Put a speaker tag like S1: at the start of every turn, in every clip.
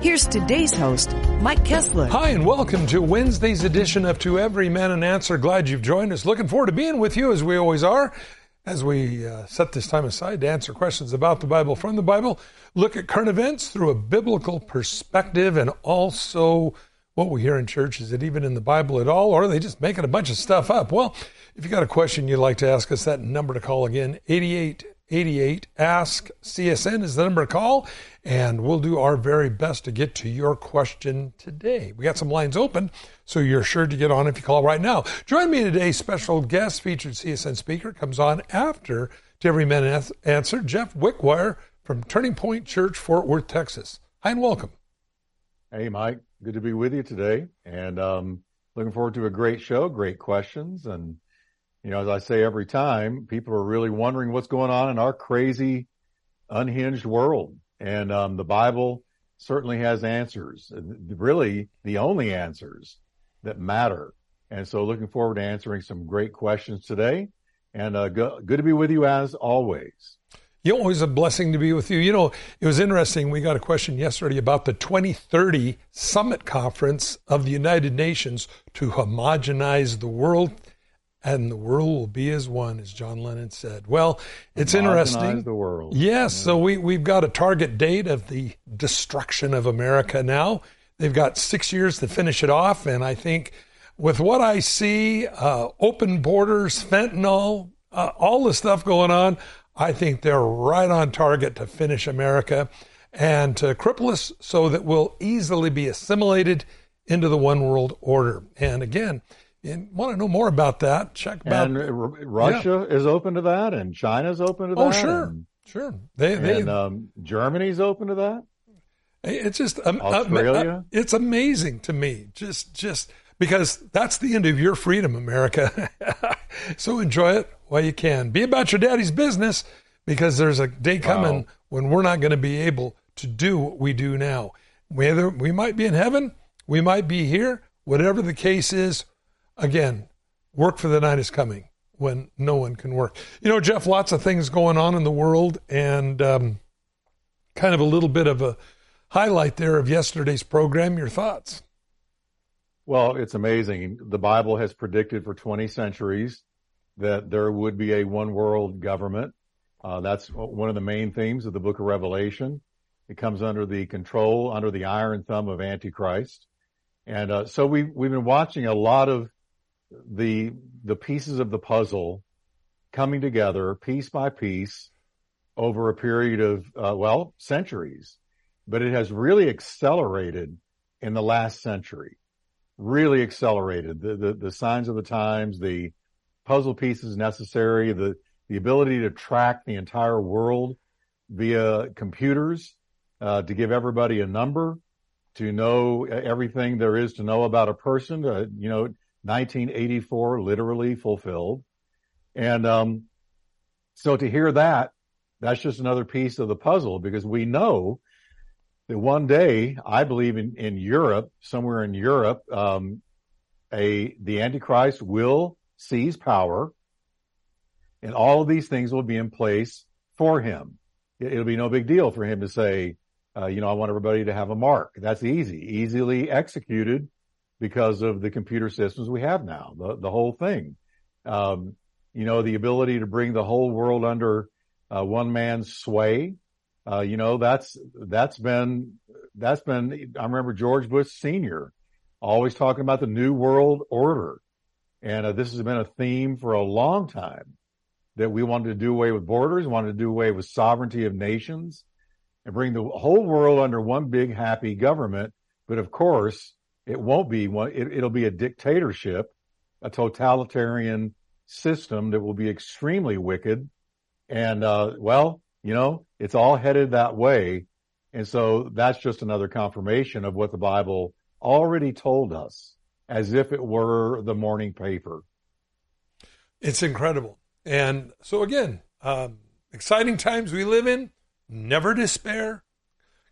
S1: Here's today's host, Mike Kessler.
S2: Hi, and welcome to Wednesday's edition of To Every Man an Answer. Glad you've joined us. Looking forward to being with you as we always are, as we uh, set this time aside to answer questions about the Bible from the Bible, look at current events through a biblical perspective, and also what we hear in church. Is it even in the Bible at all, or are they just making a bunch of stuff up? Well, if you got a question you'd like to ask us, that number to call again, 88 88 Ask CSN is the number to call, and we'll do our very best to get to your question today. We got some lines open, so you're sure to get on if you call right now. Join me today, special guest featured CSN speaker comes on after to every man answer, Jeff Wickwire from Turning Point Church, Fort Worth, Texas. Hi and welcome.
S3: Hey, Mike. Good to be with you today, and um, looking forward to a great show, great questions, and you know, as I say every time, people are really wondering what's going on in our crazy, unhinged world. And um, the Bible certainly has answers, really the only answers that matter. And so looking forward to answering some great questions today. And uh, go, good to be with you as always.
S2: You always a blessing to be with you. You know, it was interesting. We got a question yesterday about the 2030 Summit Conference of the United Nations to homogenize the world and the world will be as one, as John Lennon said. Well, it's interesting.
S3: The world.
S2: Yes, yeah. so we we've got a target date of the destruction of America now. They've got six years to finish it off, and I think with what I see, uh, open borders, fentanyl, uh, all the stuff going on, I think they're right on target to finish America and to cripple us so that we'll easily be assimilated into the one world order. And again, and want to know more about that, check about.
S3: And Russia yeah. is open to that, and China's open to
S2: oh,
S3: that.
S2: Oh, sure,
S3: and,
S2: sure.
S3: They, they, and um, Germany's open to that.
S2: It's just um,
S3: Australia.
S2: Uh, it's amazing to me, just just because that's the end of your freedom, America. so enjoy it while you can. Be about your daddy's business, because there's a day coming wow. when we're not going to be able to do what we do now. Whether we might be in heaven, we might be here. Whatever the case is, again, work for the night is coming when no one can work. You know, Jeff, lots of things going on in the world, and um, kind of a little bit of a highlight there of yesterday's program. Your thoughts?
S3: Well, it's amazing. The Bible has predicted for 20 centuries that there would be a one world government. Uh, that's one of the main themes of the book of Revelation. It comes under the control, under the iron thumb of Antichrist. And uh, so we, we've been watching a lot of the the pieces of the puzzle coming together piece by piece over a period of uh, well centuries, but it has really accelerated in the last century. Really accelerated the the, the signs of the times, the puzzle pieces necessary, the the ability to track the entire world via computers uh, to give everybody a number, to know everything there is to know about a person, uh, you know, 1984 literally fulfilled. And um, so to hear that, that's just another piece of the puzzle because we know that one day, I believe in, in Europe, somewhere in Europe, um, a the Antichrist will seize power, and all of these things will be in place for him. It, will be no big deal for him to say, uh, you know, I want everybody to have a mark. That's easy, easily executed because of the computer systems we have now, the, the whole thing. Um, you know, the ability to bring the whole world under uh, one man's sway. Uh, you know, that's, that's been, that's been, I remember George Bush Sr. always talking about the new world order. And uh, this has been a theme for a long time that we wanted to do away with borders, wanted to do away with sovereignty of nations and bring the whole world under one big happy government. But of course, it won't be one. It, will be a dictatorship, a totalitarian system that will be extremely wicked. And, uh, well, you know, it's all headed that way. And so that's just another confirmation of what the Bible already told us as if it were the morning paper.
S2: It's incredible. And so, again, um, exciting times we live in. Never despair.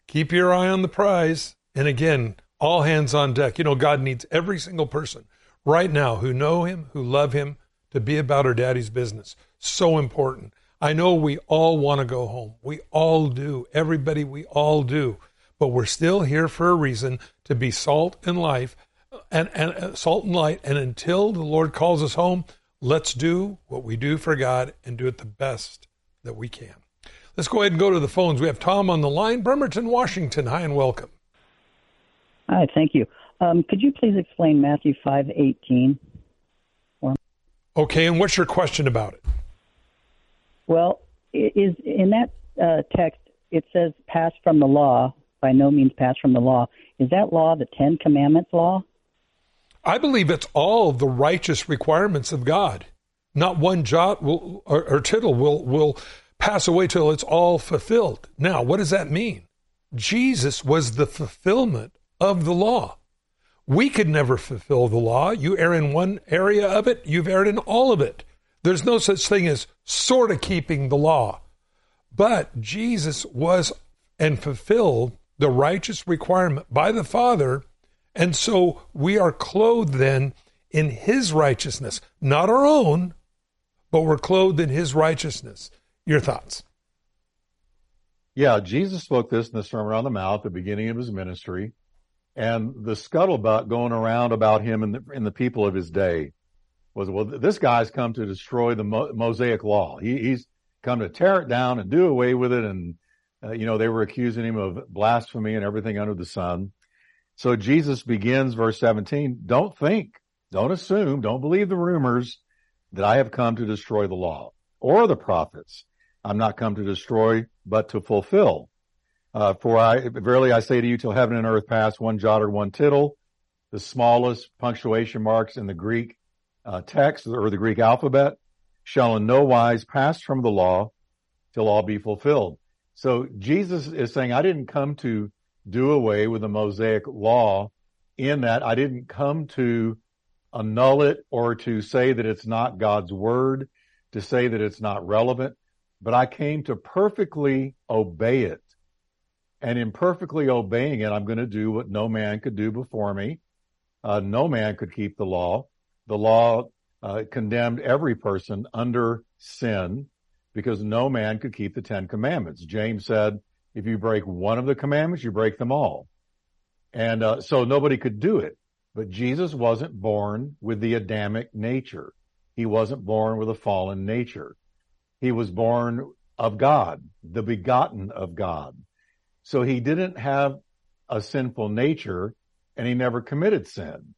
S2: Keep your eye on the prize. And again, all hands on deck. You know, God needs every single person right now who know Him, who love Him, to be about our daddy's business. So important. I know we all want to go home. We all do. Everybody, we all do. But we're still here for a reason to be salt and life and, and uh, salt and light. And until the Lord calls us home, let's do what we do for God and do it the best that we can. Let's go ahead and go to the phones. We have Tom on the line, Bremerton, Washington. Hi and welcome.
S4: Hi, thank you. Um, could you please explain Matthew five eighteen?
S2: Okay, and what's your question about it?
S4: Well, is in that uh, text it says pass from the law, by no means pass from the law. Is that law the Ten Commandments law?
S2: I believe it's all the righteous requirements of God. Not one jot will, or, or tittle will will pass away till it's all fulfilled. Now, what does that mean? Jesus was the fulfillment of the law. We could never fulfill the law. You err in one area of it, you've erred in all of it. There's no such thing as sort of keeping the law. But Jesus was and fulfilled the righteous requirement by the Father. And so we are clothed then in his righteousness, not our own, but we're clothed in his righteousness. Your thoughts?
S3: Yeah, Jesus spoke this in the Sermon on the Mount, the beginning of his ministry and the scuttlebutt going around about him and the, and the people of his day was, well, this guy's come to destroy the Mo- Mosaic law. He, he's come to tear it down and do away with it. And, uh, you know, they were accusing him of blasphemy and everything under the sun. So Jesus begins verse 17. Don't think, don't assume, don't believe the rumors that I have come to destroy the law or the prophets. I'm not come to destroy, but to fulfill. Uh, for I, verily I say to you, till heaven and earth pass, one jot or one tittle, the smallest punctuation marks in the Greek uh, text or the Greek alphabet shall in no wise pass from the law till all be fulfilled. So Jesus is saying, I didn't come to do away with the Mosaic law in that I didn't come to annul it or to say that it's not God's word, to say that it's not relevant, but I came to perfectly obey it and in perfectly obeying it, I'm going to do what no man could do before me. Uh, no man could keep the law. The law uh, condemned every person under sin because no man could keep the Ten Commandments. James said, if you break one of the commandments, you break them all. And uh, so nobody could do it. But Jesus wasn't born with the Adamic nature. He wasn't born with a fallen nature. He was born of God, the begotten of God. So he didn't have a sinful nature and he never committed sin.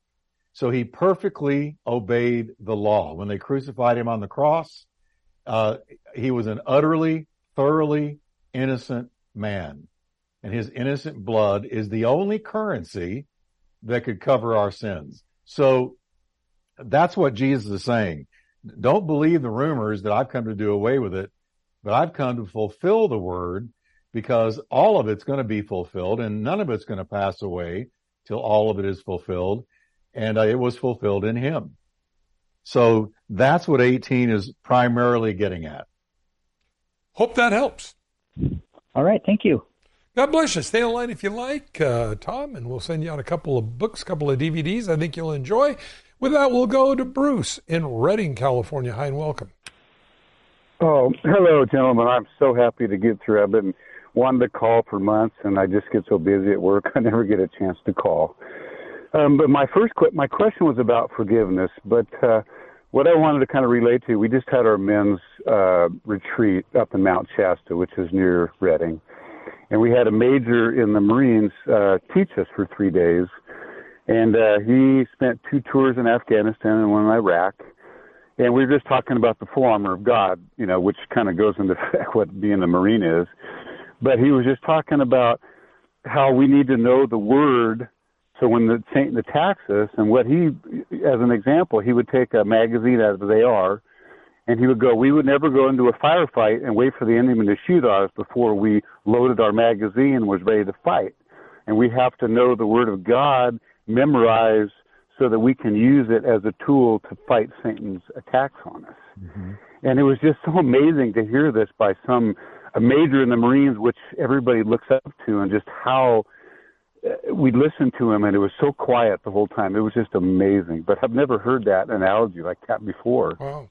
S3: So he perfectly obeyed the law. When they crucified him on the cross, uh, he was an utterly, thoroughly innocent man. And his innocent blood is the only currency that could cover our sins. So that's what Jesus is saying. Don't believe the rumors that I've come to do away with it, but I've come to fulfill the word because all of it's going to be fulfilled and none of it's going to pass away till all of it is fulfilled. And uh, it was fulfilled in him. So that's what 18 is primarily getting at.
S2: Hope that helps.
S4: All right. Thank you.
S2: God bless you. Stay online if you like, uh, Tom, and we'll send you out a couple of books, a couple of DVDs I think you'll enjoy. With that, we'll go to Bruce in Redding, California. Hi and welcome.
S5: Oh, hello, gentlemen. I'm so happy to get through. I've been wanted to call for months, and I just get so busy at work I never get a chance to call. Um, but my first qu- my question was about forgiveness, but uh, what I wanted to kind of relate to, we just had our men's uh, retreat up in Mount Shasta, which is near Redding, and we had a major in the Marines uh, teach us for three days, and uh, he spent two tours in Afghanistan and one in Iraq. And we were just talking about the full armor of God, you know, which kind of goes into what being a Marine is but he was just talking about how we need to know the word so when the Satan attacks us, and what he, as an example, he would take a magazine as they are, and he would go, we would never go into a firefight and wait for the enemy to shoot us before we loaded our magazine and was ready to fight. And we have to know the word of God, memorize so that we can use it as a tool to fight Satan's attacks on us. Mm-hmm. And it was just so amazing to hear this by some a major in the Marines, which everybody looks up to, and just how uh, we listened to him, and it was so quiet the whole time. It was just amazing. But I've never heard that analogy like that before.
S2: Wow.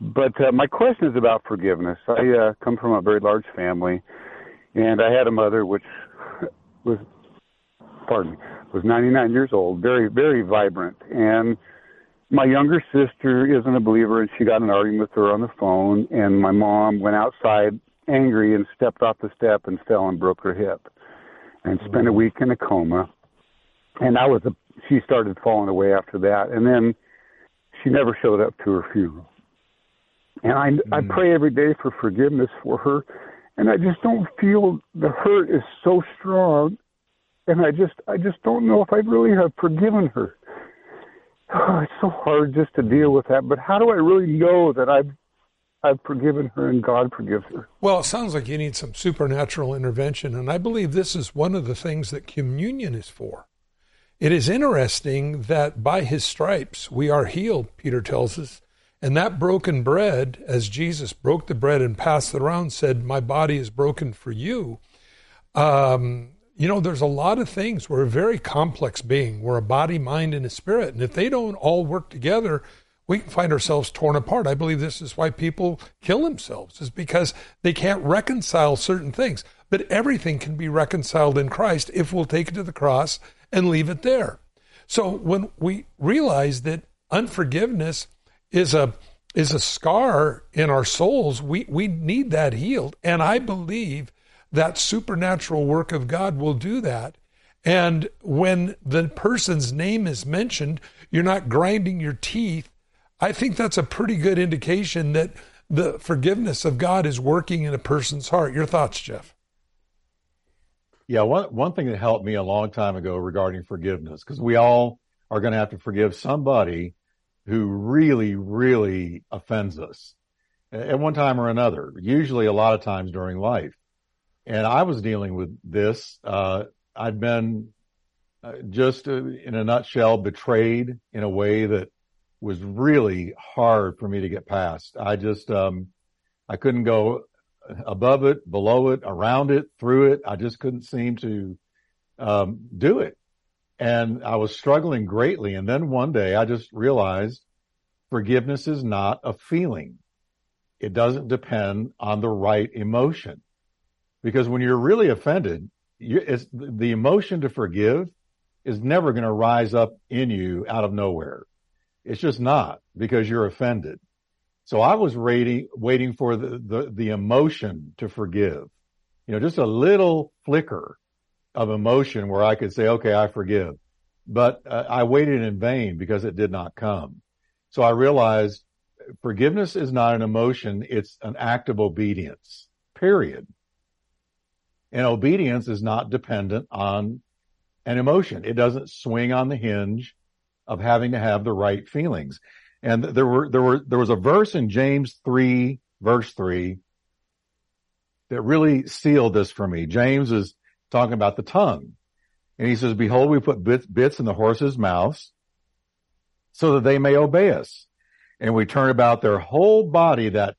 S5: But uh, my question is about forgiveness. I uh, come from a very large family, and I had a mother which was, pardon me, was 99 years old, very, very vibrant. And my younger sister isn't a believer, and she got an argument with her on the phone. And my mom went outside angry and stepped off the step and fell and broke her hip, and spent a week in a coma. And I was a, she started falling away after that, and then she never showed up to her funeral. And I mm. I pray every day for forgiveness for her, and I just don't feel the hurt is so strong and I just I just don't know if I really have forgiven her. Oh, it's so hard just to deal with that. But how do I really know that I've I've forgiven her and God forgives her?
S2: Well, it sounds like you need some supernatural intervention, and I believe this is one of the things that communion is for. It is interesting that by his stripes we are healed, Peter tells us. And that broken bread, as Jesus broke the bread and passed it around, said, My body is broken for you. Um, you know, there's a lot of things. We're a very complex being. We're a body, mind, and a spirit. And if they don't all work together, we can find ourselves torn apart. I believe this is why people kill themselves, is because they can't reconcile certain things. But everything can be reconciled in Christ if we'll take it to the cross and leave it there. So when we realize that unforgiveness is a is a scar in our souls, we, we need that healed. And I believe that supernatural work of God will do that. And when the person's name is mentioned, you're not grinding your teeth. I think that's a pretty good indication that the forgiveness of God is working in a person's heart. Your thoughts, Jeff?
S3: Yeah, one one thing that helped me a long time ago regarding forgiveness, because we all are going to have to forgive somebody who really, really offends us at one time or another. Usually, a lot of times during life. And I was dealing with this. Uh, I'd been uh, just uh, in a nutshell betrayed in a way that was really hard for me to get past. I just, um, I couldn't go above it, below it, around it, through it. I just couldn't seem to, um, do it. And I was struggling greatly. And then one day I just realized forgiveness is not a feeling. It doesn't depend on the right emotion. Because when you're really offended, you, the emotion to forgive is never going to rise up in you out of nowhere. It's just not because you're offended. So I was waiting, waiting for the, the, the emotion to forgive, you know, just a little flicker of emotion where I could say, okay, I forgive. But uh, I waited in vain because it did not come. So I realized forgiveness is not an emotion. It's an act of obedience, period. And obedience is not dependent on an emotion. It doesn't swing on the hinge of having to have the right feelings. And there were, there were, there was a verse in James 3 verse 3 that really sealed this for me. James is talking about the tongue. And he says, behold, we put bits, bits in the horse's mouths so that they may obey us. And we turn about their whole body, that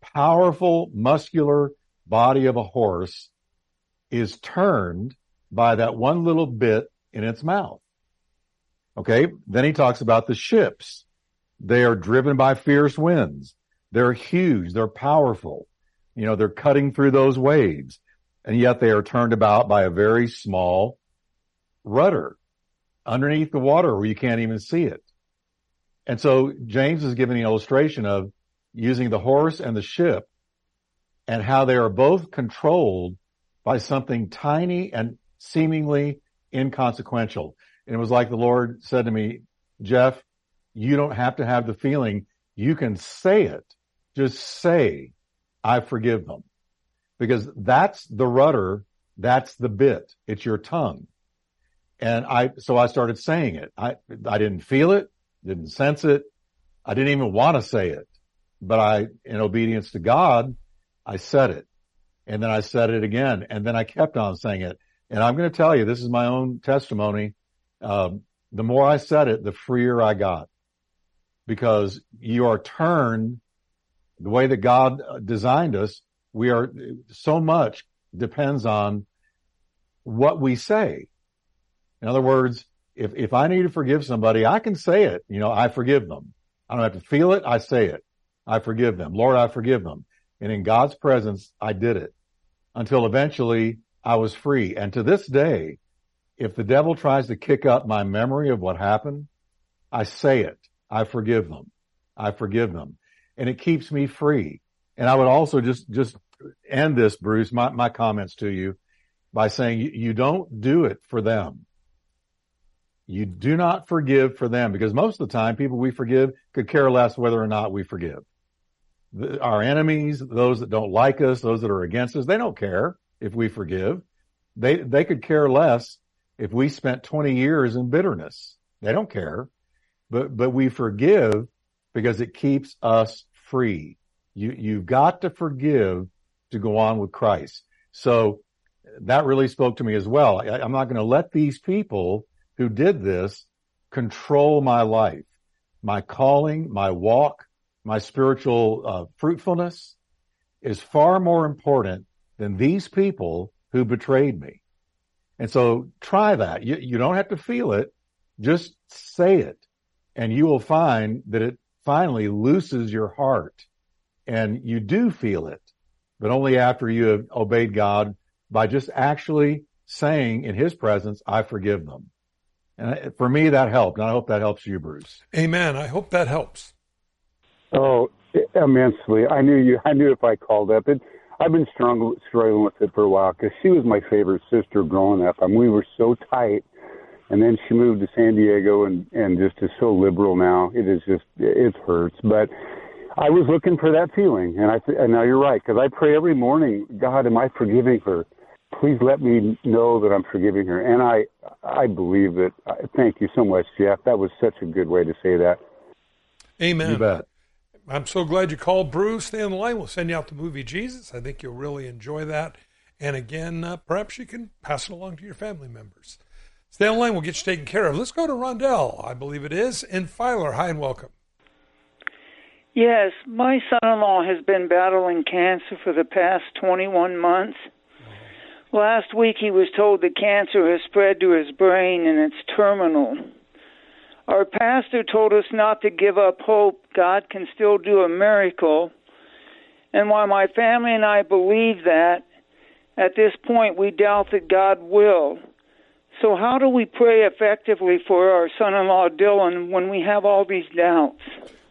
S3: powerful muscular body of a horse is turned by that one little bit in its mouth. Okay. Then he talks about the ships. They are driven by fierce winds. They're huge. They're powerful. You know, they're cutting through those waves and yet they are turned about by a very small rudder underneath the water where you can't even see it. And so James is giving an illustration of using the horse and the ship and how they are both controlled by something tiny and seemingly inconsequential. And it was like the Lord said to me, Jeff, you don't have to have the feeling. You can say it. Just say, I forgive them. Because that's the rudder. That's the bit. It's your tongue. And I, so I started saying it. I, I didn't feel it, didn't sense it. I didn't even want to say it, but I, in obedience to God, I said it. And then I said it again. And then I kept on saying it. And I'm going to tell you, this is my own testimony. Um, the more I said it, the freer I got because you are turned the way that God designed us. We are so much depends on what we say. In other words, if, if I need to forgive somebody, I can say it. You know, I forgive them. I don't have to feel it. I say it. I forgive them. Lord, I forgive them. And in God's presence, I did it until eventually I was free. And to this day, if the devil tries to kick up my memory of what happened, I say it. I forgive them. I forgive them. And it keeps me free. And I would also just, just end this, Bruce, my, my comments to you by saying you, you don't do it for them. You do not forgive for them because most of the time people we forgive could care less whether or not we forgive. The, our enemies, those that don't like us, those that are against us, they don't care if we forgive. They, they could care less if we spent 20 years in bitterness. They don't care, but, but we forgive because it keeps us free. You, you've got to forgive to go on with Christ. So that really spoke to me as well. I, I'm not going to let these people who did this control my life, my calling, my walk, my spiritual uh, fruitfulness is far more important than these people who betrayed me. And so try that. You, you don't have to feel it. Just say it and you will find that it finally looses your heart and you do feel it, but only after you have obeyed God by just actually saying in his presence, I forgive them. And for me, that helped. And I hope that helps you, Bruce.
S2: Amen. I hope that helps.
S5: Oh, immensely. I knew you. I knew if I called up it. I've been struggling struggling with it for a while because she was my favorite sister growing up. I mean, we were so tight, and then she moved to San Diego and and just is so liberal now. It is just it hurts. But I was looking for that feeling, and I and now you're right because I pray every morning. God, am I forgiving her? Please let me know that I'm forgiving her. And I I believe that. Thank you so much, Jeff. That was such a good way to say that.
S2: Amen.
S3: You bet.
S2: I'm so glad you called, Bruce. Stay on the line. We'll send you out the movie Jesus. I think you'll really enjoy that. And again, uh, perhaps you can pass it along to your family members. Stay on the line. We'll get you taken care of. Let's go to Rondell, I believe it is, in Filer. Hi and welcome.
S6: Yes, my son in law has been battling cancer for the past 21 months. Last week he was told the cancer has spread to his brain and it's terminal. Our pastor told us not to give up hope. God can still do a miracle. And while my family and I believe that, at this point we doubt that God will. So, how do we pray effectively for our son in law Dylan when we have all these doubts?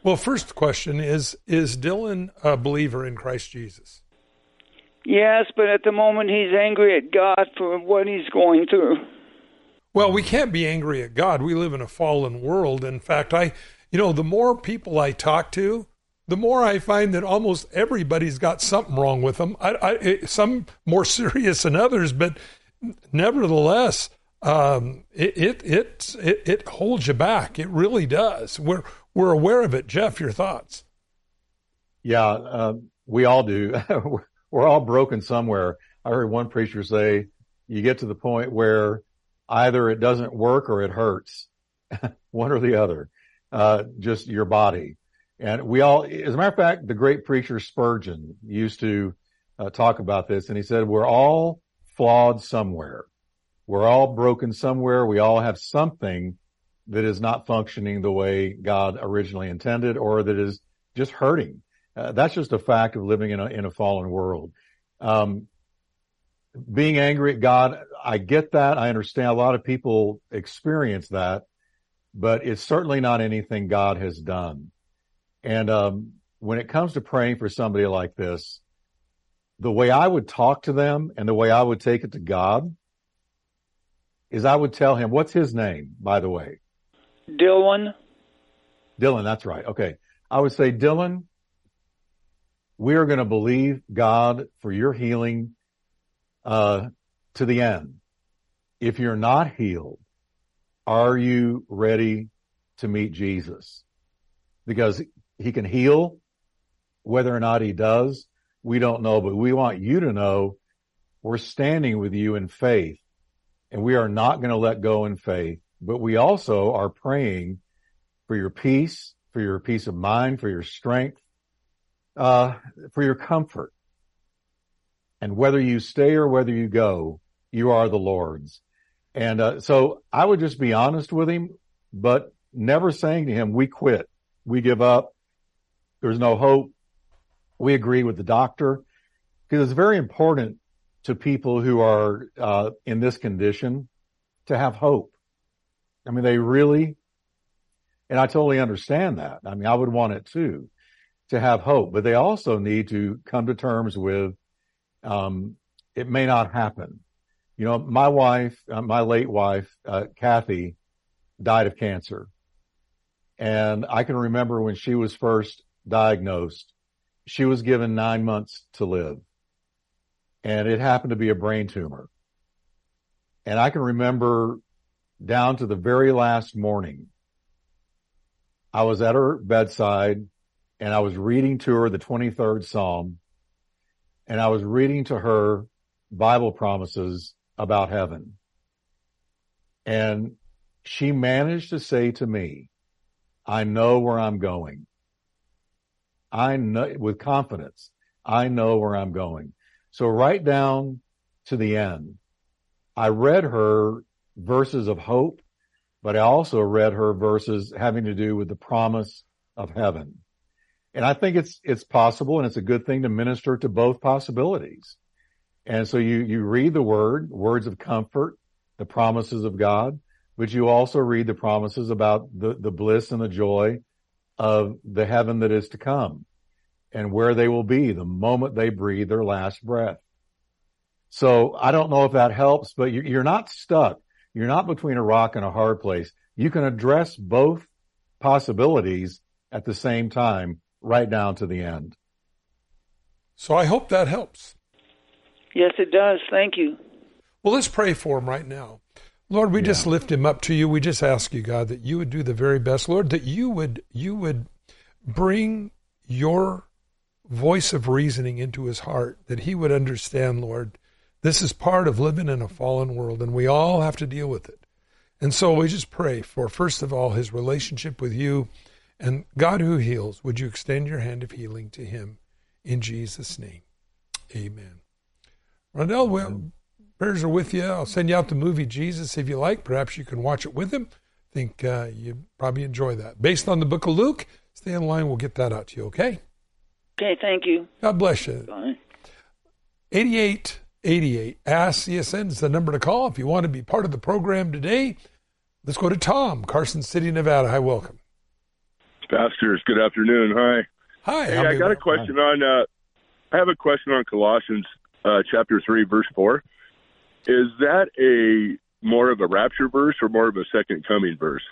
S2: Well, first question is Is Dylan a believer in Christ Jesus?
S6: Yes, but at the moment he's angry at God for what he's going through.
S2: Well, we can't be angry at God. We live in a fallen world. In fact, I, you know, the more people I talk to, the more I find that almost everybody's got something wrong with them. I, I, some more serious than others, but nevertheless, um, it, it, it it it holds you back. It really does. We're we're aware of it. Jeff, your thoughts?
S3: Yeah, uh, we all do. we're all broken somewhere. I heard one preacher say, "You get to the point where." Either it doesn't work or it hurts, one or the other, uh, just your body. And we all, as a matter of fact, the great preacher Spurgeon used to uh, talk about this and he said, we're all flawed somewhere. We're all broken somewhere. We all have something that is not functioning the way God originally intended or that is just hurting. Uh, that's just a fact of living in a, in a fallen world. Um, being angry at God, I get that. I understand a lot of people experience that, but it's certainly not anything God has done. And um, when it comes to praying for somebody like this, the way I would talk to them and the way I would take it to God is I would tell him, what's his name, by the way?
S6: Dylan.
S3: Dylan, that's right. Okay. I would say, Dylan, we are going to believe God for your healing uh, to the end. If you're not healed, are you ready to meet Jesus? Because he can heal. Whether or not he does, we don't know, but we want you to know we're standing with you in faith and we are not going to let go in faith but we also are praying for your peace, for your peace of mind, for your strength, uh, for your comfort. And whether you stay or whether you go, you are the Lord's. And uh, so I would just be honest with him, but never saying to him, we quit, we give up, there's no hope. We agree with the doctor because it's very important to people who are uh, in this condition to have hope. I mean, they really, and I totally understand that. I mean, I would want it too, to have hope, but they also need to come to terms with, um, it may not happen. You know, my wife, uh, my late wife, uh, Kathy, died of cancer. And I can remember when she was first diagnosed, she was given nine months to live. And it happened to be a brain tumor. And I can remember down to the very last morning, I was at her bedside and I was reading to her the 23rd Psalm and I was reading to her Bible promises about heaven. And she managed to say to me, I know where I'm going. I know with confidence, I know where I'm going. So right down to the end, I read her verses of hope, but I also read her verses having to do with the promise of heaven. And I think it's, it's possible and it's a good thing to minister to both possibilities. And so you, you read the word, words of comfort, the promises of God, but you also read the promises about the, the bliss and the joy of the heaven that is to come and where they will be the moment they breathe their last breath. So I don't know if that helps, but you're not stuck. You're not between a rock and a hard place. You can address both possibilities at the same time, right down to the end.
S2: So I hope that helps.
S6: Yes, it does. Thank you.
S2: Well, let's pray for him right now. Lord, we yeah. just lift him up to you. We just ask you, God, that you would do the very best, Lord, that you would you would bring your voice of reasoning into his heart, that he would understand, Lord, this is part of living in a fallen world, and we all have to deal with it. And so we just pray for, first of all, his relationship with you. And God who heals, would you extend your hand of healing to him in Jesus' name? Amen. Rondell, well, prayers are with you. I'll send you out the movie Jesus if you like. Perhaps you can watch it with him. I think uh, you probably enjoy that. Based on the book of Luke, stay in line. We'll get that out to you, okay?
S6: Okay, thank you.
S2: God bless you.
S6: Bye.
S2: 88 88. Ask CSN is the number to call if you want to be part of the program today. Let's go to Tom, Carson City, Nevada. Hi, welcome.
S7: Pastors, good afternoon. Hi.
S2: Hi.
S7: Hey, I got a question Hi. on. Uh, I have a question on Colossians uh, chapter three, verse four. Is that a more of a rapture verse or more of a second coming verse?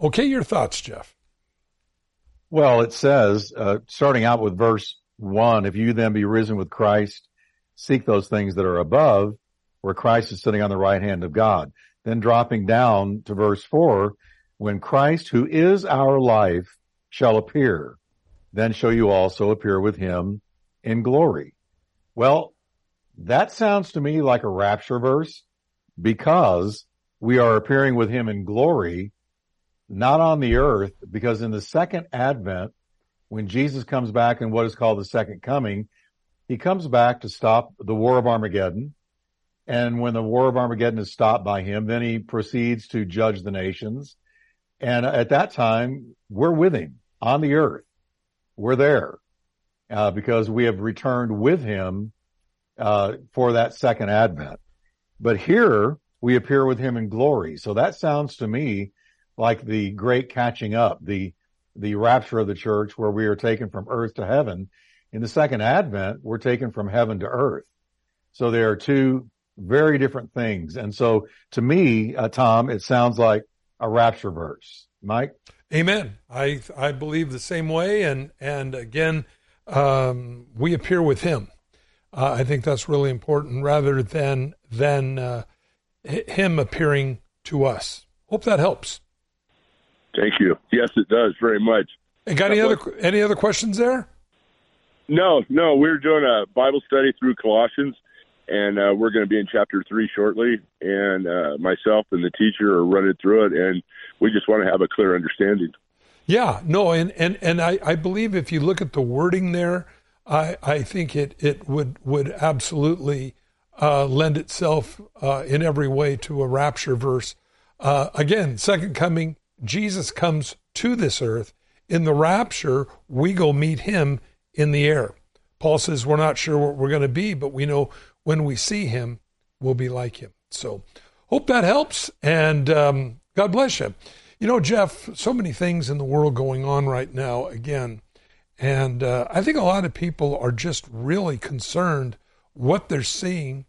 S2: Okay, your thoughts, Jeff.
S3: Well, it says, uh, starting out with verse one, if you then be risen with Christ, seek those things that are above where Christ is sitting on the right hand of God. Then dropping down to verse four, when Christ, who is our life, shall appear, then shall you also appear with him in glory. Well, that sounds to me like a rapture verse because we are appearing with him in glory, not on the earth, because in the second advent, when Jesus comes back in what is called the second coming, he comes back to stop the War of Armageddon. And when the War of Armageddon is stopped by him, then he proceeds to judge the nations. And at that time, we're with him on the earth. We're there uh, because we have returned with him uh, for that second advent. But here we appear with him in glory. So that sounds to me like the great catching up, the the rapture of the church, where we are taken from earth to heaven in the second advent, we're taken from heaven to earth. So there are two very different things. And so to me, uh, Tom, it sounds like a rapture verse. Mike?
S2: Amen. I, I believe the same way. And, and again, um, we appear with him. Uh, I think that's really important rather than, than, uh, him appearing to us. Hope that helps.
S7: Thank you. Yes, it does very much.
S2: And got any other, any other questions there?
S7: No, no, we are doing a Bible study through Colossians, and uh, we're going to be in chapter three shortly. And uh, myself and the teacher are running through it, and we just want to have a clear understanding.
S2: Yeah, no, and and and I, I believe if you look at the wording there, I I think it it would would absolutely uh, lend itself uh, in every way to a rapture verse. Uh, again, second coming, Jesus comes to this earth. In the rapture, we go meet him in the air. Paul says we're not sure what we're going to be, but we know when we see him, we'll be like him. So, hope that helps, and um, God bless you. You know, Jeff, so many things in the world going on right now again, and uh, I think a lot of people are just really concerned what they're seeing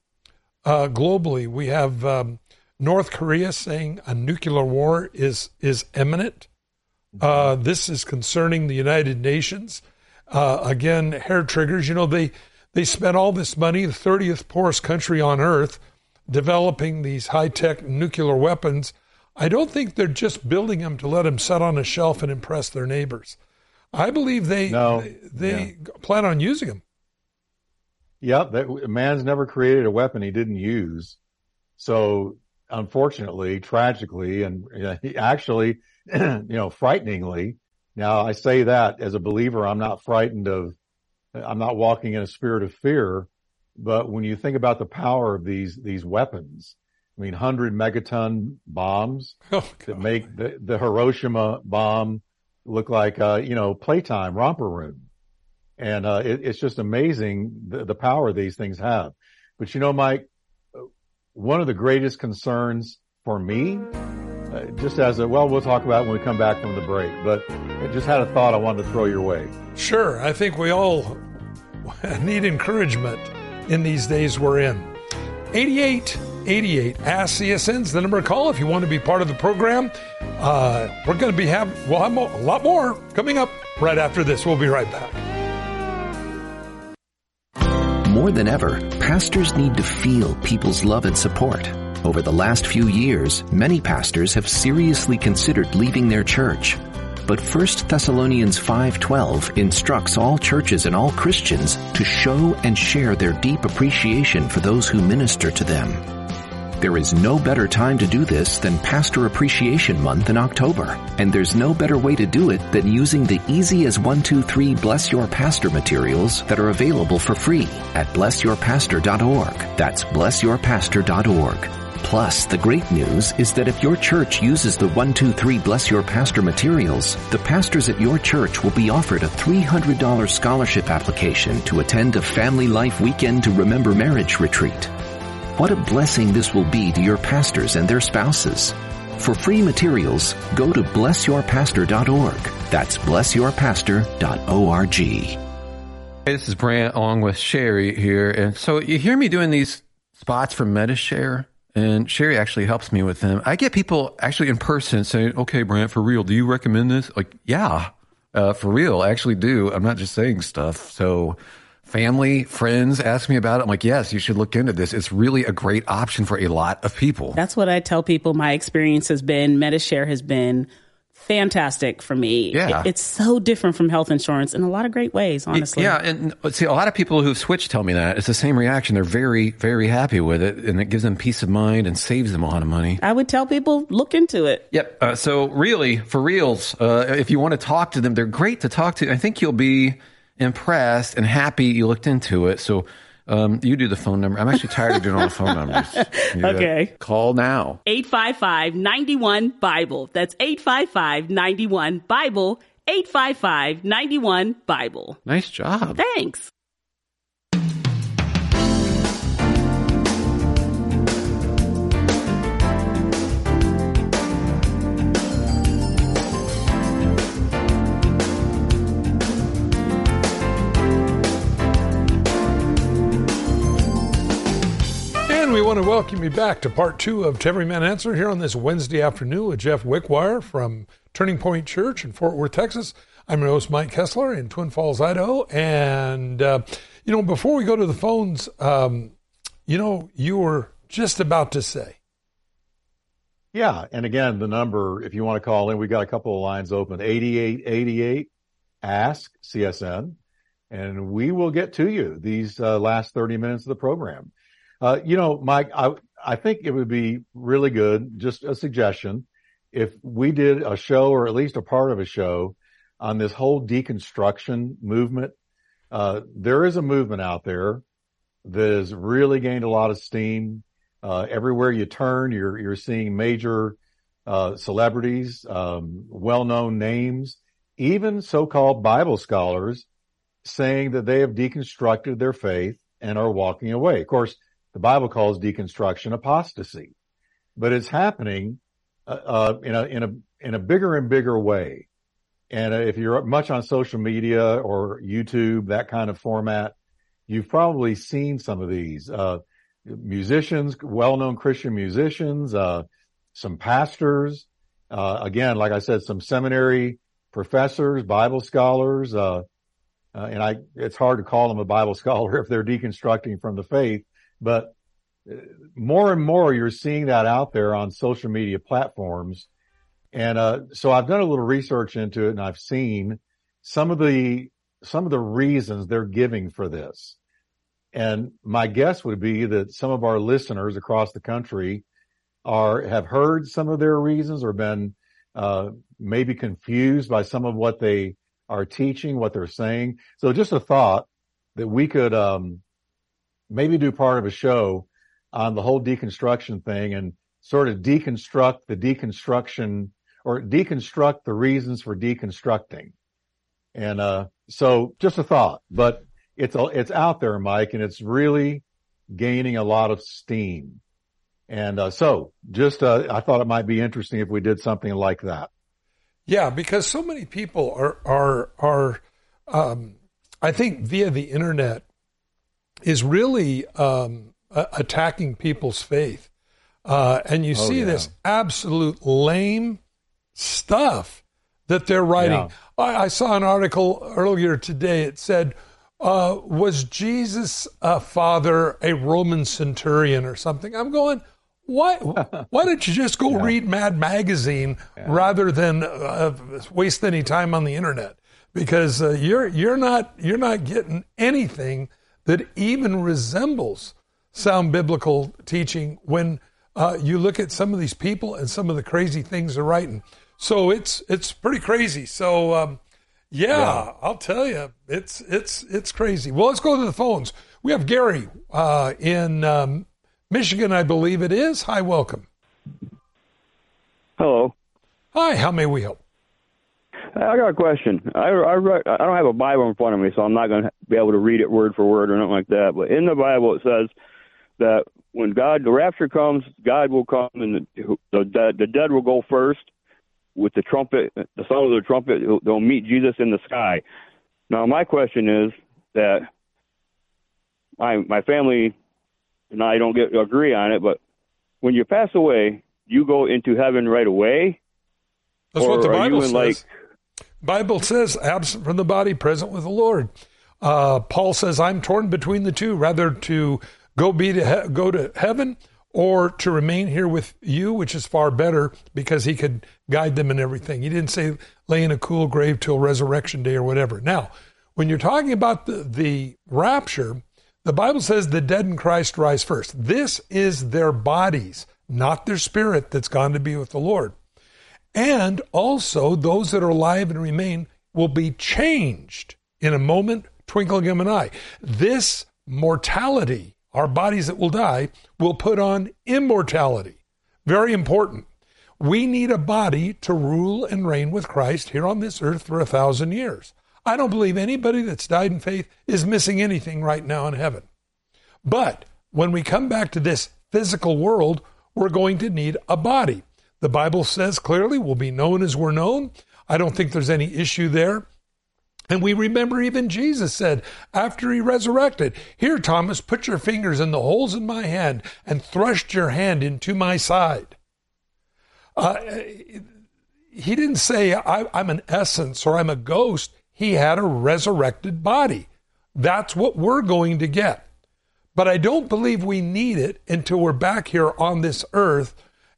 S2: uh, globally. We have um, North Korea saying a nuclear war is is imminent. Uh, this is concerning the United Nations. Uh, again, hair triggers. You know, they they spent all this money, the 30th poorest country on earth, developing these high tech nuclear weapons. I don't think they're just building them to let them sit on a shelf and impress their neighbors. I believe they
S3: no.
S2: they, they
S3: Yeah.
S2: plan on using them.
S3: Yep, that man's never created a weapon he didn't use. So unfortunately, tragically, and actually, you know, frighteningly. Now I say that as a believer, I'm not frightened of, I'm not walking in a spirit of fear. But when you think about the power of these, these weapons, I mean, hundred megaton bombs
S2: Oh,
S3: that make the, the Hiroshima bomb look like, uh, you know, playtime romper room. And, uh, it, it's just amazing the, the power these things have. But you know, Mike, one of the greatest concerns for me, uh, just as a, well, we'll talk about it when we come back from the break, but I just had a thought I wanted to throw your way.
S2: Sure, I think we all need encouragement in these days we're in. 8888 Ask CSN's the number to call if you want to be part of the program. Uh, we're going to be have we'll have mo- a lot more coming up right after this. We'll be right back.
S8: More than ever, pastors need to feel people's love and support. Over the last few years, many pastors have seriously considered leaving their church. But 1 Thessalonians 5:12 instructs all churches and all Christians to show and share their deep appreciation for those who minister to them. There is no better time to do this than Pastor Appreciation Month in October. And there's no better way to do it than using the easy as 123 Bless Your Pastor materials that are available for free at blessyourpastor.org. That's blessyourpastor.org. Plus, the great news is that if your church uses the 123 Bless Your Pastor materials, the pastors at your church will be offered a $300 scholarship application to attend a Family Life Weekend to Remember Marriage retreat. What a blessing this will be to your pastors and their spouses. For free materials, go to blessyourpastor.org. That's blessyourpastor.org.
S9: Hey, this is Brant along with Sherry here. And so you hear me doing these spots for Medi-Share, and Sherry actually helps me with them. I get people actually in person saying, okay, Brant, for real, do you recommend this? Like, yeah, uh, for real, I actually do. I'm not just saying stuff. So family, friends ask me about it. I'm like, yes, you should look into this. It's really a great option for a lot of people.
S10: That's what I tell people. My experience has been Medi-Share has been fantastic for me.
S9: Yeah.
S10: It- it's so different from health insurance in a lot of great ways, honestly.
S9: Yeah, and see, a lot of people who've switched tell me that it's the same reaction. They're very, very happy with it, and it gives them peace of mind and saves them a lot of money.
S10: I would tell people look into it.
S9: Yep. Uh, so really, for reals, uh, if you want to talk to them, they're great to talk to. I think you'll be impressed and happy you looked into it. So um, you do the phone number. I'm actually tired of doing all the phone numbers. You,
S10: Okay.
S9: Call now.
S10: 855 91 Bible. That's 855 91 Bible. 855 91 Bible.
S9: Nice job.
S10: Thanks.
S2: And we want to welcome you back to part two of Every Man Answer here on this Wednesday afternoon with Jeff Wickwire from Turning Point Church in Fort Worth, Texas. I'm your host, Mike Kessler in Twin Falls, Idaho. And, uh, you know, before we go to the phones, um, you know, you were just about to say,
S3: Yeah. And again, the number, if you want to call in, we got a couple of lines open, 8888 ask CSN and we will get to you these uh, last 30 minutes of the program. Uh, you know, Mike, I, I think it would be really good, just a suggestion, if we did a show or at least a part of a show on this whole deconstruction movement. Uh, there is a movement out there that has really gained a lot of steam. Uh, everywhere you turn, you're, you're seeing major, uh, celebrities, um, well-known names, even so-called Bible scholars saying that they have deconstructed their faith and are walking away. Of course, the Bible calls deconstruction apostasy, but it's happening uh, uh, in a in a in a bigger and bigger way. And uh, if you're much on social media or YouTube, that kind of format, you've probably seen some of these uh, musicians, well-known Christian musicians, uh, some pastors, uh, again, like I said, some seminary professors, Bible scholars, and I, it's hard to call them a Bible scholar if they're deconstructing from the faith but uh, more and more you're seeing that out there on social media platforms. And, uh, so I've done a little research into it and I've seen some of the, some of the reasons they're giving for this. And my guess would be that some of our listeners across the country are, have heard some of their reasons or been, uh, maybe confused by some of what they are teaching, what they're saying. So just a thought that we could, um, maybe do part of a show on the whole deconstruction thing and sort of deconstruct the deconstruction or deconstruct the reasons for deconstructing. And, uh, so just a thought, but it's, it's out there, Mike, and it's really gaining a lot of steam. And, uh, so just, uh, I thought it might be interesting if we did something like that.
S2: Yeah, because so many people are, are, are, um, I think via the internet is really um, attacking people's faith. Uh, and you oh, see yeah. this absolute lame stuff that they're writing. Yeah. I, I, saw an article earlier today. It said, uh, Was Jesus a father a Roman centurion or something? I'm going, why, why don't you just go yeah. read Mad Magazine rather than uh, waste any time on the internet? Because uh, you're you're not you're not getting anything that even resembles sound biblical teaching when uh, you look at some of these people and some of the crazy things they're writing. So it's it's pretty crazy. So um, yeah, yeah, I'll tell you, it's it's it's crazy. Well, let's go to the phones. We have Gary uh, in um, Michigan, I believe it is. Hi, welcome.
S11: Hello.
S2: Hi, how may we help?
S11: I got a question. I, I, I don't have a Bible in front of me, so I'm not going to be able to read it word for word or nothing like that. But in the Bible, it says that when God, the rapture comes, God will come and the, the, the dead will go first with the trumpet, the sound of the trumpet. They'll meet Jesus in the sky. Now, my question is that my my family and I don't get agree on it, but when you pass away, you go into heaven right away.
S2: That's or what the Bible says. Like, Bible says, absent from the body, present with the Lord. Uh, Paul says, I'm torn between the two, rather to go be to he- go to heaven or to remain here with you, which is far better because he could guide them in everything. He didn't say lay in a cool grave till resurrection day or whatever. Now, when you're talking about the, the rapture, the Bible says the dead in Christ rise first. This is their bodies, not their spirit that's gone to be with the Lord. And also, those that are alive and remain will be changed in a moment, twinkling of an eye. This mortality, our bodies that will die, will put on immortality. Very important. We need a body to rule and reign with Christ here on this earth for a thousand years. I don't believe anybody that's died in faith is missing anything right now in heaven. But when we come back to this physical world, we're going to need a body. The Bible says clearly we'll be known as we're known. I don't think there's any issue there. And we remember even Jesus said after he resurrected, Here, Thomas, put your fingers in the holes in my hand and thrust your hand into my side. Uh, he didn't say, I'm an essence or I'm a ghost. He had a resurrected body. That's what we're going to get. But I don't believe we need it until we're back here on this earth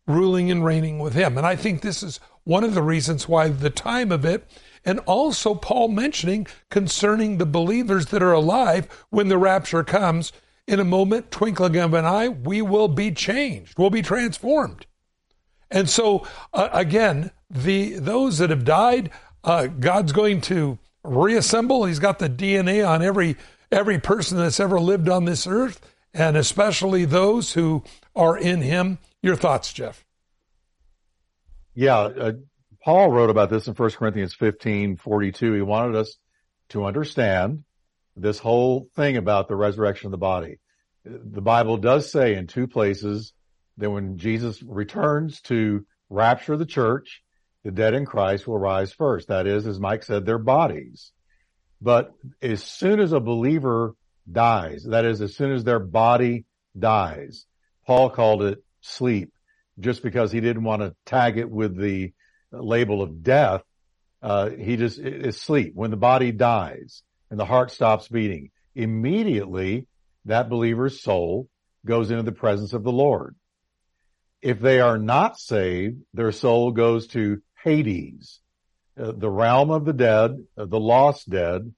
S2: ruling and reigning with him. And I think this is one of the reasons why the time of it, and also Paul mentioning concerning the believers that are alive when the rapture comes in a moment, twinkling of an eye, we will be changed. We'll be transformed. And so, uh, again, the those that have died, uh, God's going to reassemble. He's got the DNA on every every person that's ever lived on this earth, and especially those who are in Him. Your thoughts, Jeff?
S3: Yeah, uh, Paul wrote about this in 1 Corinthians 15, 42. He wanted us to understand this whole thing about the resurrection of the body. The Bible does say in two places that when Jesus returns to rapture the church, the dead in Christ will rise first. That is, as Mike said, their bodies. But as soon as a believer dies, that is, as soon as their body dies, Paul called it sleep just because he didn't want to tag it with the label of death. Uh, he just is sleep. When the body dies and the heart stops beating, immediately that believer's soul goes into the presence of the Lord. If they are not saved, their soul goes to Hades, uh, the realm of the dead, uh, the lost dead,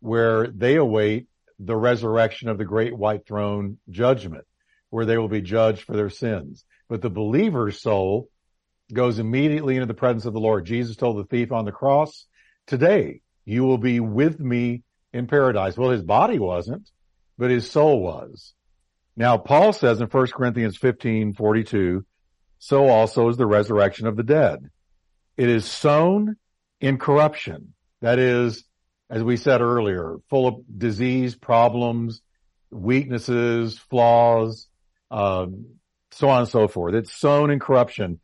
S3: where they await the resurrection of the great white throne judgment, where they will be judged for their sins. But the believer's soul goes immediately into the presence of the Lord. Jesus told the thief on the cross, today you will be with me in paradise. Well, his body wasn't, but his soul was. Now, Paul says in 1 Corinthians 15, 42, so also is the resurrection of the dead. It is sown in corruption. That is, as we said earlier, full of disease, problems, weaknesses, flaws, um, so on and so forth. It's sown in corruption.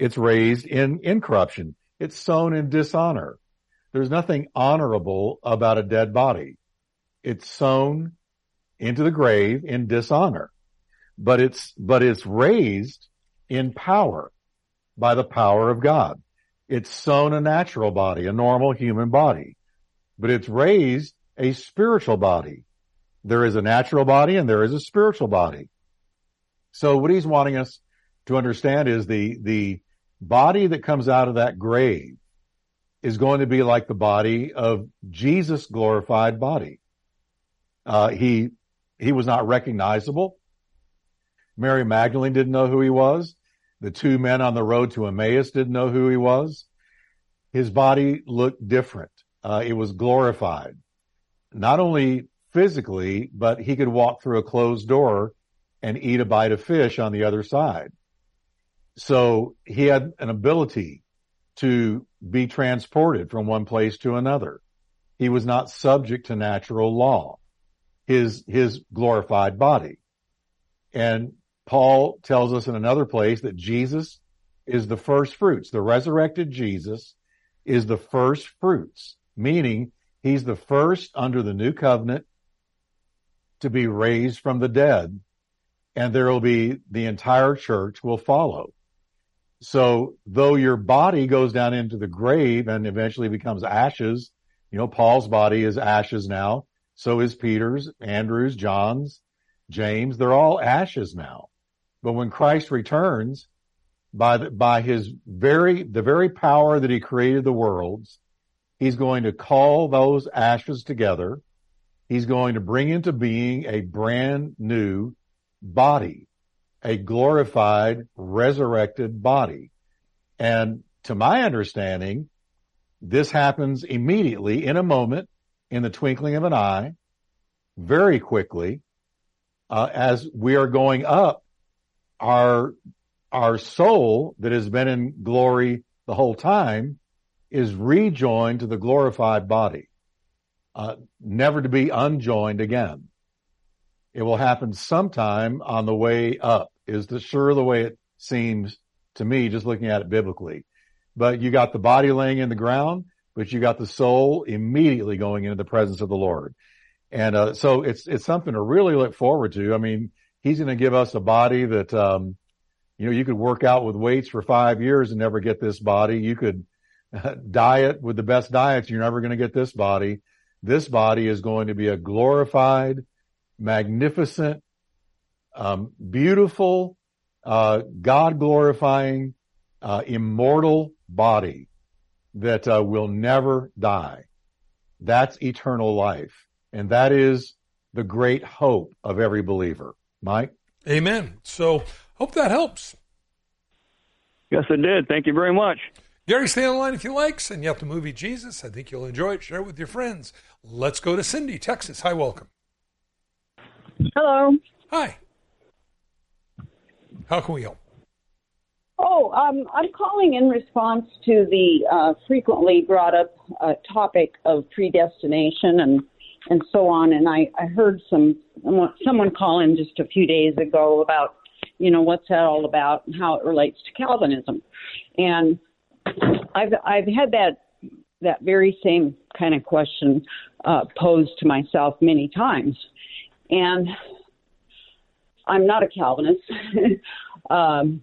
S3: It's raised in incorruption. It's sown in dishonor. There's nothing honorable about a dead body. It's sown into the grave in dishonor, but it's, but it's raised in power by the power of God. It's sown a natural body, a normal human body, but it's raised a spiritual body. There is a natural body and there is a spiritual body. So what he's wanting us to understand is the, the body that comes out of that grave is going to be like the body of Jesus' glorified body. Uh, he, he was not recognizable. Mary Magdalene didn't know who he was. The two men on the road to Emmaus didn't know who he was. His body looked different. Uh, it was glorified. Not only physically, but he could walk through a closed door and eat a bite of fish on the other side. So he had an ability to be transported from one place to another. He was not subject to natural law, his, his glorified body. And Paul tells us in another place that Jesus is the first fruits. The resurrected Jesus is the first fruits, meaning he's the first under the new covenant to be raised from the dead. And there will be the entire church will follow. So though your body goes down into the grave and eventually becomes ashes, you know, Paul's body is ashes now. So is Peter's, Andrew's, John's, James. They're all ashes now. But when Christ returns, by the, by his very, the very power that he created the worlds, he's going to call those ashes together. He's going to bring into being a brand new body, a glorified, resurrected body. And to my understanding, this happens immediately in a moment, in the twinkling of an eye, very quickly, uh, as we are going up our, our soul that has been in glory the whole time is rejoined to the glorified body, uh, never to be unjoined again. It will happen sometime on the way up is the sure the way it seems to me, just looking at it biblically. But you got the body laying in the ground, but you got the soul immediately going into the presence of the Lord. And, uh, so it's, it's something to really look forward to. I mean, he's going to give us a body that, um, you know, you could work out with weights for five years and never get this body. You could diet with the best diets. You're never going to get this body. This body is going to be a glorified, magnificent, um, beautiful, uh, God glorifying, uh, immortal body that uh, will never die. That's eternal life. And that is the great hope of every believer. Mike?
S2: Amen. So hope that helps.
S11: Yes, it did. Thank you very much.
S2: Gary, stay on the line if you like. Send you up the movie Jesus. I think you'll enjoy it. Share it with your friends. Let's go to Cindy, Texas. Hi, welcome.
S12: Hello.
S2: Hi. How can we help?
S12: Oh, um, I'm calling in response to the uh, frequently brought up uh, topic of predestination and and so on. And I, I heard some someone call in just a few days ago about you know what's that all about and how it relates to Calvinism. And I've I've had that that very same kind of question uh, posed to myself many times, and I'm not a Calvinist. um,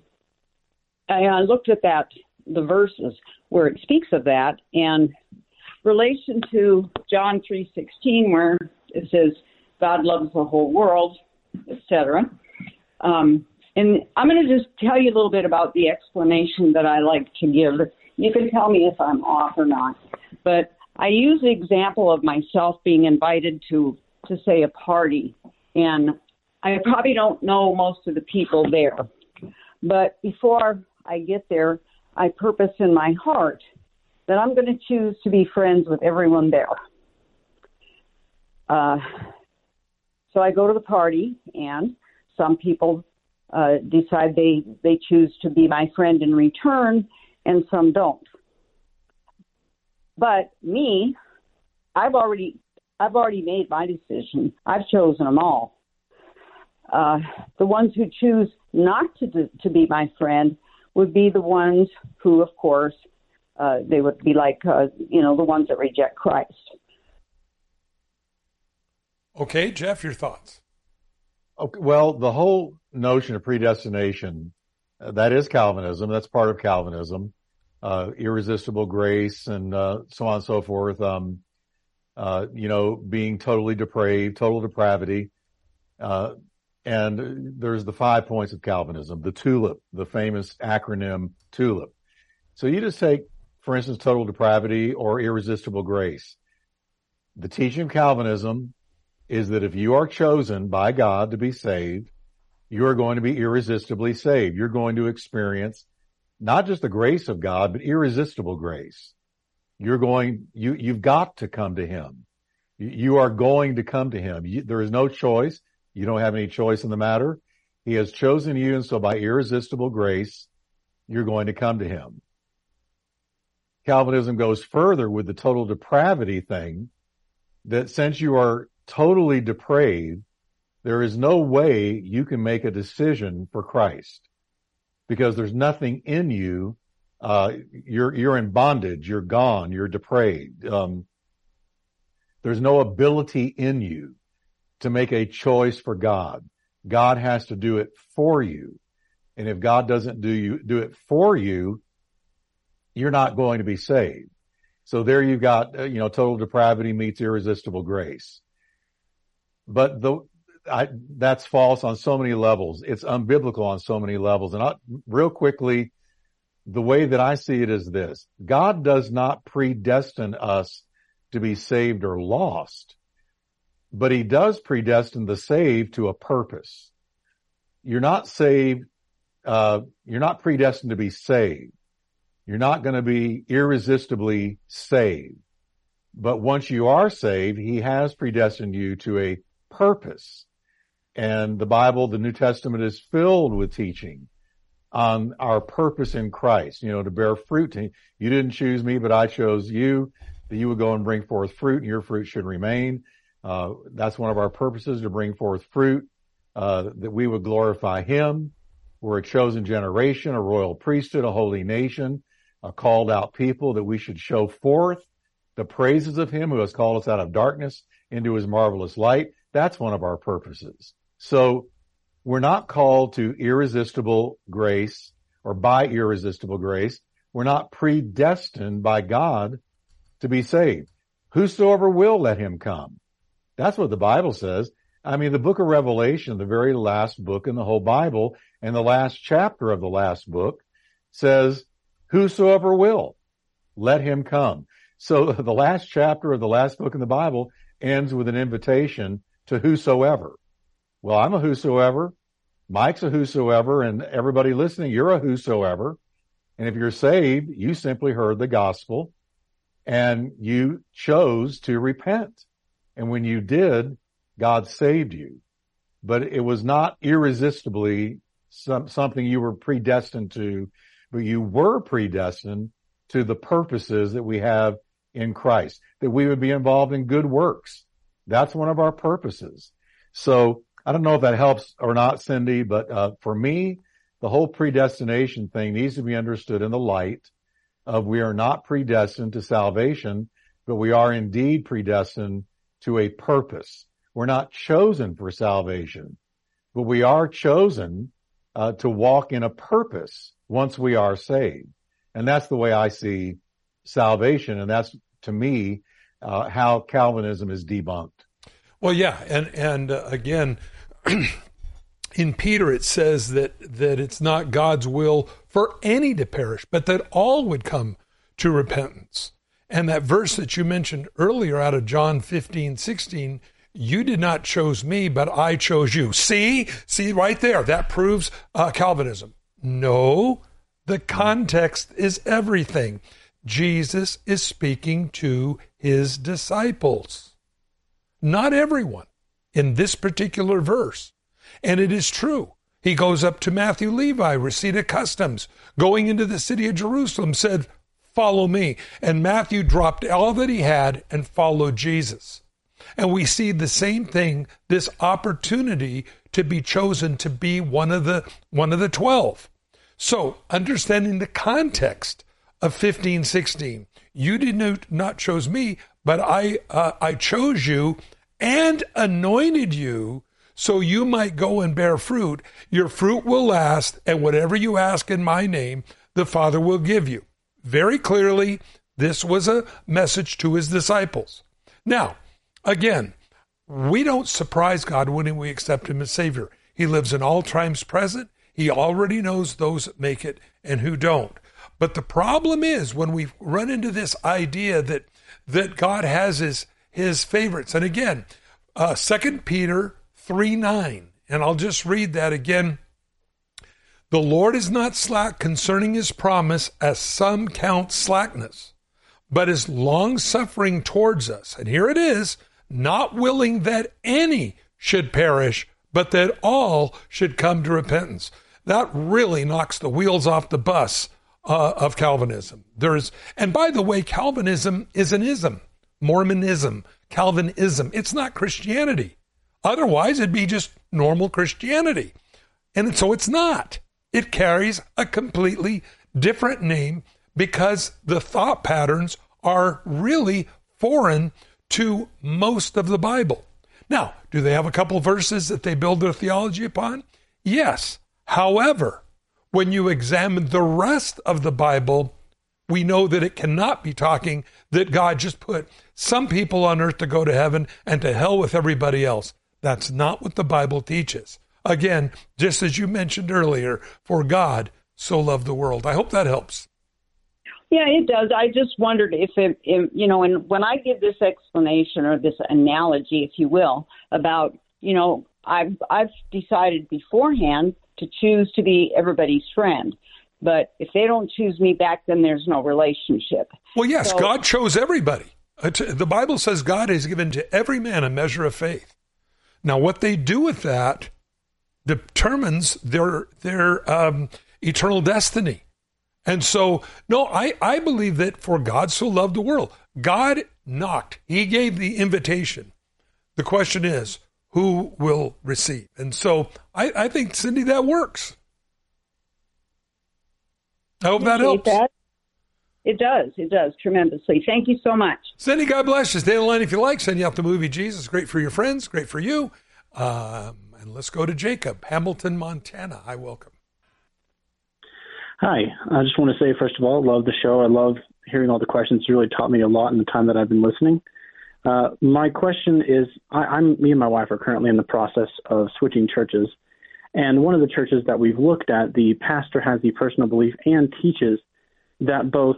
S12: I looked at that the verses where it speaks of that and relation to John 3:16 where it says God loves the whole world, etc. Um, and I'm going to just tell you a little bit about the explanation that I like to give. You can tell me if I'm off or not. But I use the example of myself being invited to to say a party and I probably don't know most of the people there. But before I get there, I purpose in my heart that I'm going to choose to be friends with everyone there. Uh, so I go to the party, and some people uh, decide they they choose to be my friend in return, and some don't. But me, I've already I've already made my decision. I've chosen them all. Uh, the ones who choose not to to be my friend would be the ones who, of course, uh, they would be like, uh, you know, the ones that reject Christ.
S2: Okay, Jeff, your thoughts?
S3: Okay, well, the whole notion of predestination, that is Calvinism. That's part of Calvinism. Uh, irresistible grace and uh, so on and so forth. Um, uh, you know, being totally depraved, total depravity. And there's the five points of Calvinism, the TULIP, the famous acronym TULIP. So you just take, for instance, total depravity or irresistible grace. The teaching of Calvinism is that if you are chosen by God to be saved, you're going to be irresistibly saved. You're going to experience not just the grace of God, but irresistible grace. You're going, you, you've got to come to Him. You, are going to come to Him. You, there is no choice. You don't have any choice in the matter. He has chosen you, and so by irresistible grace, you're going to come to him. Calvinism goes further with the total depravity thing that since you are totally depraved, there is no way you can make a decision for Christ because there's nothing in you. Uh, you're, you're in bondage. You're gone. You're depraved. Um, there's no ability in you to make a choice for God. God has to do it for you. And if God doesn't do you, do it for you, you're not going to be saved. So there you've got, uh, you know, total depravity meets irresistible grace. But the, I, that's false on so many levels. It's unbiblical on so many levels. And I, real quickly, the way that I see it is this. God does not predestine us to be saved or lost but he does predestine the saved to a purpose. You're not saved, uh, you're not predestined to be saved. You're not going to be irresistibly saved. But once you are saved, he has predestined you to a purpose. And the Bible, the New Testament is filled with teaching on our purpose in Christ, you know, to bear fruit. You didn't choose me, but I chose you, that you would go and bring forth fruit and your fruit should remain uh, that's one of our purposes to bring forth fruit, uh, that we would glorify Him. We're a chosen generation, a royal priesthood, a holy nation, a called out people that we should show forth the praises of Him who has called us out of darkness into His marvelous light. That's one of our purposes. So we're not called to irresistible grace or by irresistible grace. We're not predestined by God to be saved. Whosoever will let him come. That's what the Bible says. I mean, the book of Revelation, the very last book in the whole Bible and the last chapter of the last book says, whosoever will, let him come. So the last chapter of the last book in the Bible ends with an invitation to whosoever. Well, I'm a whosoever. Mike's a whosoever and everybody listening, you're a whosoever. And if you're saved, you simply heard the gospel and you chose to repent. And when you did, God saved you. But it was not irresistibly some, something you were predestined to, but you were predestined to the purposes that we have in Christ, that we would be involved in good works. That's one of our purposes. So I don't know if that helps or not, Cindy, but uh, for me, the whole predestination thing needs to be understood in the light of we are not predestined to salvation, but we are indeed predestined to a purpose. We're not chosen for salvation, but we are chosen uh, to walk in a purpose once we are saved. And that's the way I see salvation. And that's to me, uh, how Calvinism is debunked.
S2: Well, yeah. And, and uh, again, in Peter, it says that, that it's not God's will for any to perish, but that all would come to repentance. And that verse that you mentioned earlier out of John 15, 16, you did not chose me, but I chose you. See, see right there, that proves uh, Calvinism. No, the context is everything. Jesus is speaking to his disciples, not everyone in this particular verse. And it is true. He goes up to Matthew Levi, receipt of customs, going into the city of Jerusalem, said, Follow me. And Matthew dropped all that he had and followed Jesus. And we see the same thing, this opportunity to be chosen to be one of the one of the 12. So, understanding the context of 15, 16, you did not, not chose me, but I uh, I chose you and anointed you so you might go and bear fruit. Your fruit will last, and whatever you ask in my name, the Father will give you. Very clearly, this was a message to his disciples. Now, again, we don't surprise God when we accept him as Savior. He lives in all times present. He already knows those that make it and who don't. But the problem is when we run into this idea that that God has his his favorites. And again, uh, 2 Peter 3 9. And I'll just read that again. The Lord is not slack concerning his promise, as some count slackness, but is long suffering towards us. And here it is not willing that any should perish, but that all should come to repentance. That really knocks the wheels off the bus uh, of Calvinism. There's, and by the way, Calvinism is an ism. Mormonism, Calvinism. It's not Christianity. Otherwise, it'd be just normal Christianity. And so it's not. It carries a completely different name because the thought patterns are really foreign to most of the Bible. Now, do they have a couple verses that they build their theology upon? Yes. However, when you examine the rest of the Bible, we know that it cannot be talking that God just put some people on earth to go to heaven and to hell with everybody else. That's not what the Bible teaches. Again, just as you mentioned earlier, for God so loved the world. I hope that helps.
S12: Yeah, it does. I just wondered if it, if, you know, and when I give this explanation or this analogy, if you will, about, you know, I've I've decided beforehand to choose to be everybody's friend. But if they don't choose me back, then there's no relationship.
S2: Well, yes, so, God chose everybody. The Bible says God has given to every man a measure of faith. Now, what they do with that determines their their um, eternal destiny. And so, no, I, I believe that for God so loved the world, God knocked. He gave the invitation. The question is, who will receive? And so I, I think, Cindy, that works. I hope that helps. That.
S12: It does. It does tremendously. Thank you so much.
S2: Cindy, God bless you. Stay in line if you like. Send you out the movie Jesus. Great for your friends. Great for you. Um, and let's go to Jacob, Hamilton, Montana. Hi, welcome.
S13: Hi. I just want to say, first of all, love the show. I love hearing all the questions. It's really taught me a lot in the time that I've been listening. Uh, my question is I, I'm me and my wife are currently in the process of switching churches. And one of the churches that we've looked at, the pastor has the personal belief and teaches that both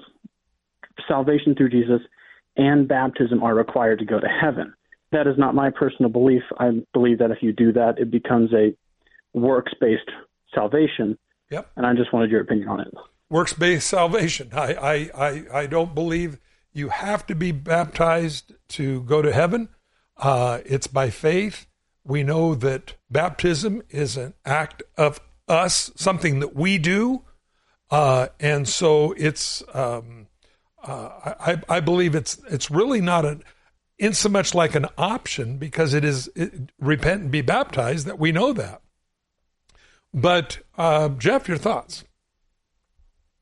S13: salvation through Jesus and baptism are required to go to heaven. that is not my personal belief. I believe that if you do that, it becomes a works based salvation.
S2: Yep.
S13: And I just wanted your opinion on it.
S2: Works based salvation. I, I, I, I don't believe you have to be baptized to go to heaven. Uh, it's by faith. We know that baptism is an act of us, something that we do. Uh, and so it's, um, uh, I, I believe it's, it's really not an, in so much like an option because it is it, repent and be baptized that we know that. But uh, Jeff, your thoughts?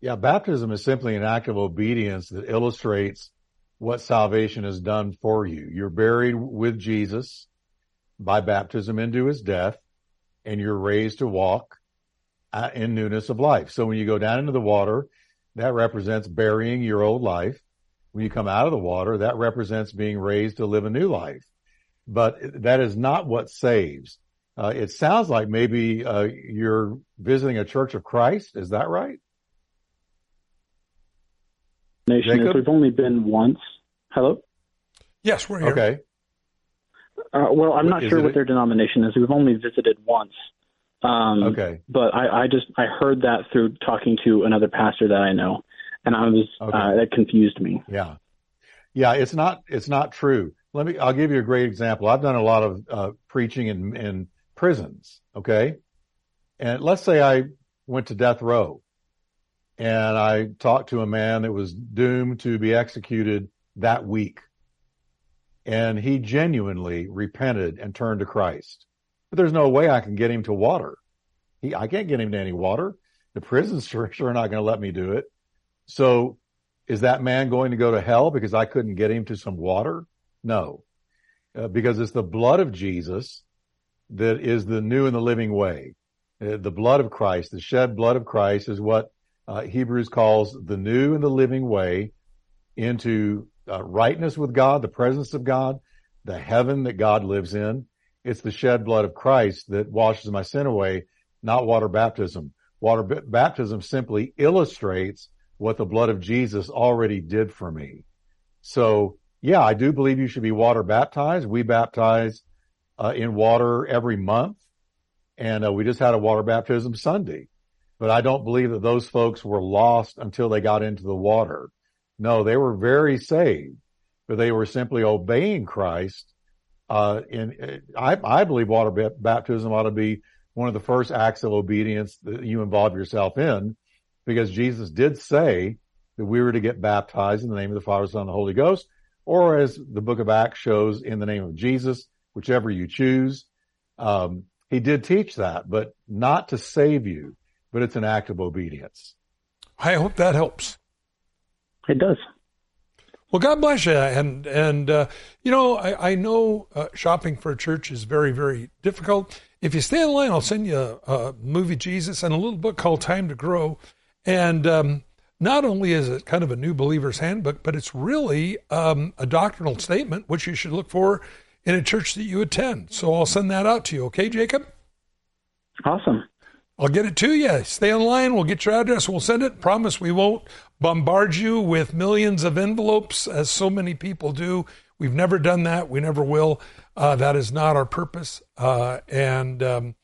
S3: Yeah, baptism is simply an act of obedience that illustrates what salvation has done for you. You're buried with Jesus by baptism into his death, and you're raised to walk uh, in newness of life. So when you go down into the water, that represents burying your old life. When you come out of the water, that represents being raised to live a new life. But that is not what saves. Uh, it sounds like maybe uh, you're visiting a Church of Christ. Is that right?
S13: Nation is we've only been once. Hello.
S2: Yes, we're here.
S3: Okay.
S13: Uh, well, I'm not
S3: Is
S13: sure
S3: it-
S13: what their denomination is. We've only visited once. Um,
S3: Okay.
S13: But I, I just I heard that through talking to another pastor that I know, and I was uh, that confused me.
S3: Yeah. Yeah, it's not it's not true. Let me I'll give you a great example. I've done a lot of uh, preaching in in prisons, okay? And let's say I went to death row and I talked to a man that was doomed to be executed that week. And he genuinely repented and turned to Christ. But there's no way I can get him to water. He, I can't get him to any water. The prison's sure, sure not going to let me do it. So is that man going to go to hell because I couldn't get him to some water? No, uh, because it's the blood of Jesus that is the new and the living way. Uh, the blood of Christ, the shed blood of Christ is what uh, Hebrews calls the new and the living way into uh, rightness with God, the presence of God, the heaven that God lives in. It's the shed blood of Christ that washes my sin away, not water baptism. Water b- baptism simply illustrates what the blood of Jesus already did for me. So yeah, I do believe you should be water baptized. We baptize uh, in water every month and uh, we just had a water baptism Sunday. But I don't believe that those folks were lost until they got into the water. No, they were very saved, but they were simply obeying Christ. Uh, and I, I believe water baptism ought to be one of the first acts of obedience that you involve yourself in, because Jesus did say that we were to get baptized in the name of the Father, Son, and the Holy Ghost, or as the book of Acts shows, in the name of Jesus, whichever you choose. Um, he did teach that, but not to save you, but it's an act of obedience.
S2: I hope that helps.
S13: It does.
S2: Well, God bless you. And, and, uh, you know, I, I know uh, shopping for a church is very, very difficult. If you stay in line, I'll send you a, a movie, Jesus, and a little book called Time to Grow. And, um, not only is it kind of a new believer's handbook, but it's really um, a doctrinal statement, which you should look for in a church that you attend. So I'll send that out to you. Okay, Jacob?
S13: Awesome.
S2: I'll get it to you. Stay in line. We'll get your address. We'll send it. Promise we won't bombard you with millions of envelopes as so many people do. We've never done that. We never will. Uh, that is not our purpose. Uh, and um,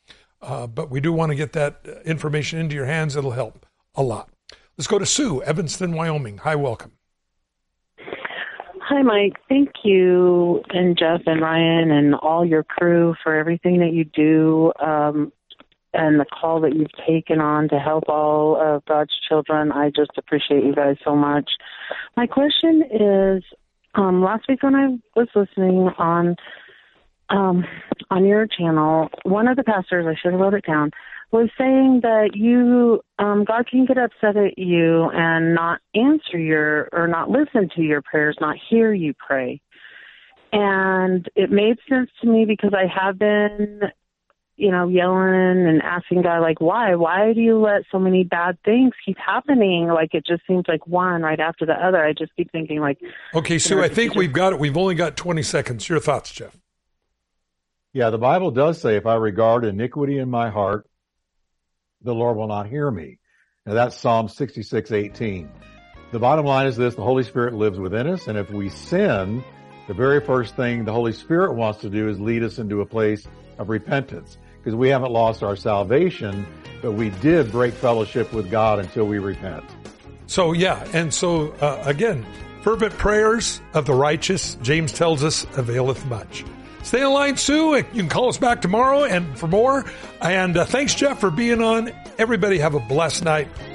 S2: uh, but we do want to get that information into your hands. It'll help a lot. Let's go to Sue, Evanston, Wyoming. Hi, welcome.
S14: Hi, Mike. Thank you, and Jeff and Ryan and all your crew for everything that you do um, and the call that you've taken on to help all of God's children. I just appreciate you guys so much. My question is um, last week when I was listening on um, on your channel, one of the pastors, I should have wrote it down, was saying that you um God can get upset at you and not answer your or not listen to your prayers, not hear you pray. And it made sense to me because I have been you know, yelling and asking God like, why? Why do you let so many bad things keep happening? Like it just seems like one right after the other. I just keep thinking like
S2: Okay, Sue, I think we've got it. We've only got 20 seconds. Your thoughts, Jeff?
S3: Yeah, the Bible does say, if I regard iniquity in my heart, the Lord will not hear me. Now that's Psalm 66, 18. The bottom line is this, the Holy Spirit lives within us, and if we sin, the very first thing the Holy Spirit wants to do is lead us into a place of repentance because we haven't lost our salvation, but we did break fellowship with God until we repent.
S2: So yeah, and so uh, again, fervent prayers of the righteous, James tells us, availeth much. Stay in line, Sue. You can call us back tomorrow and for more. And uh, thanks, Jeff, for being on. Everybody have a blessed night.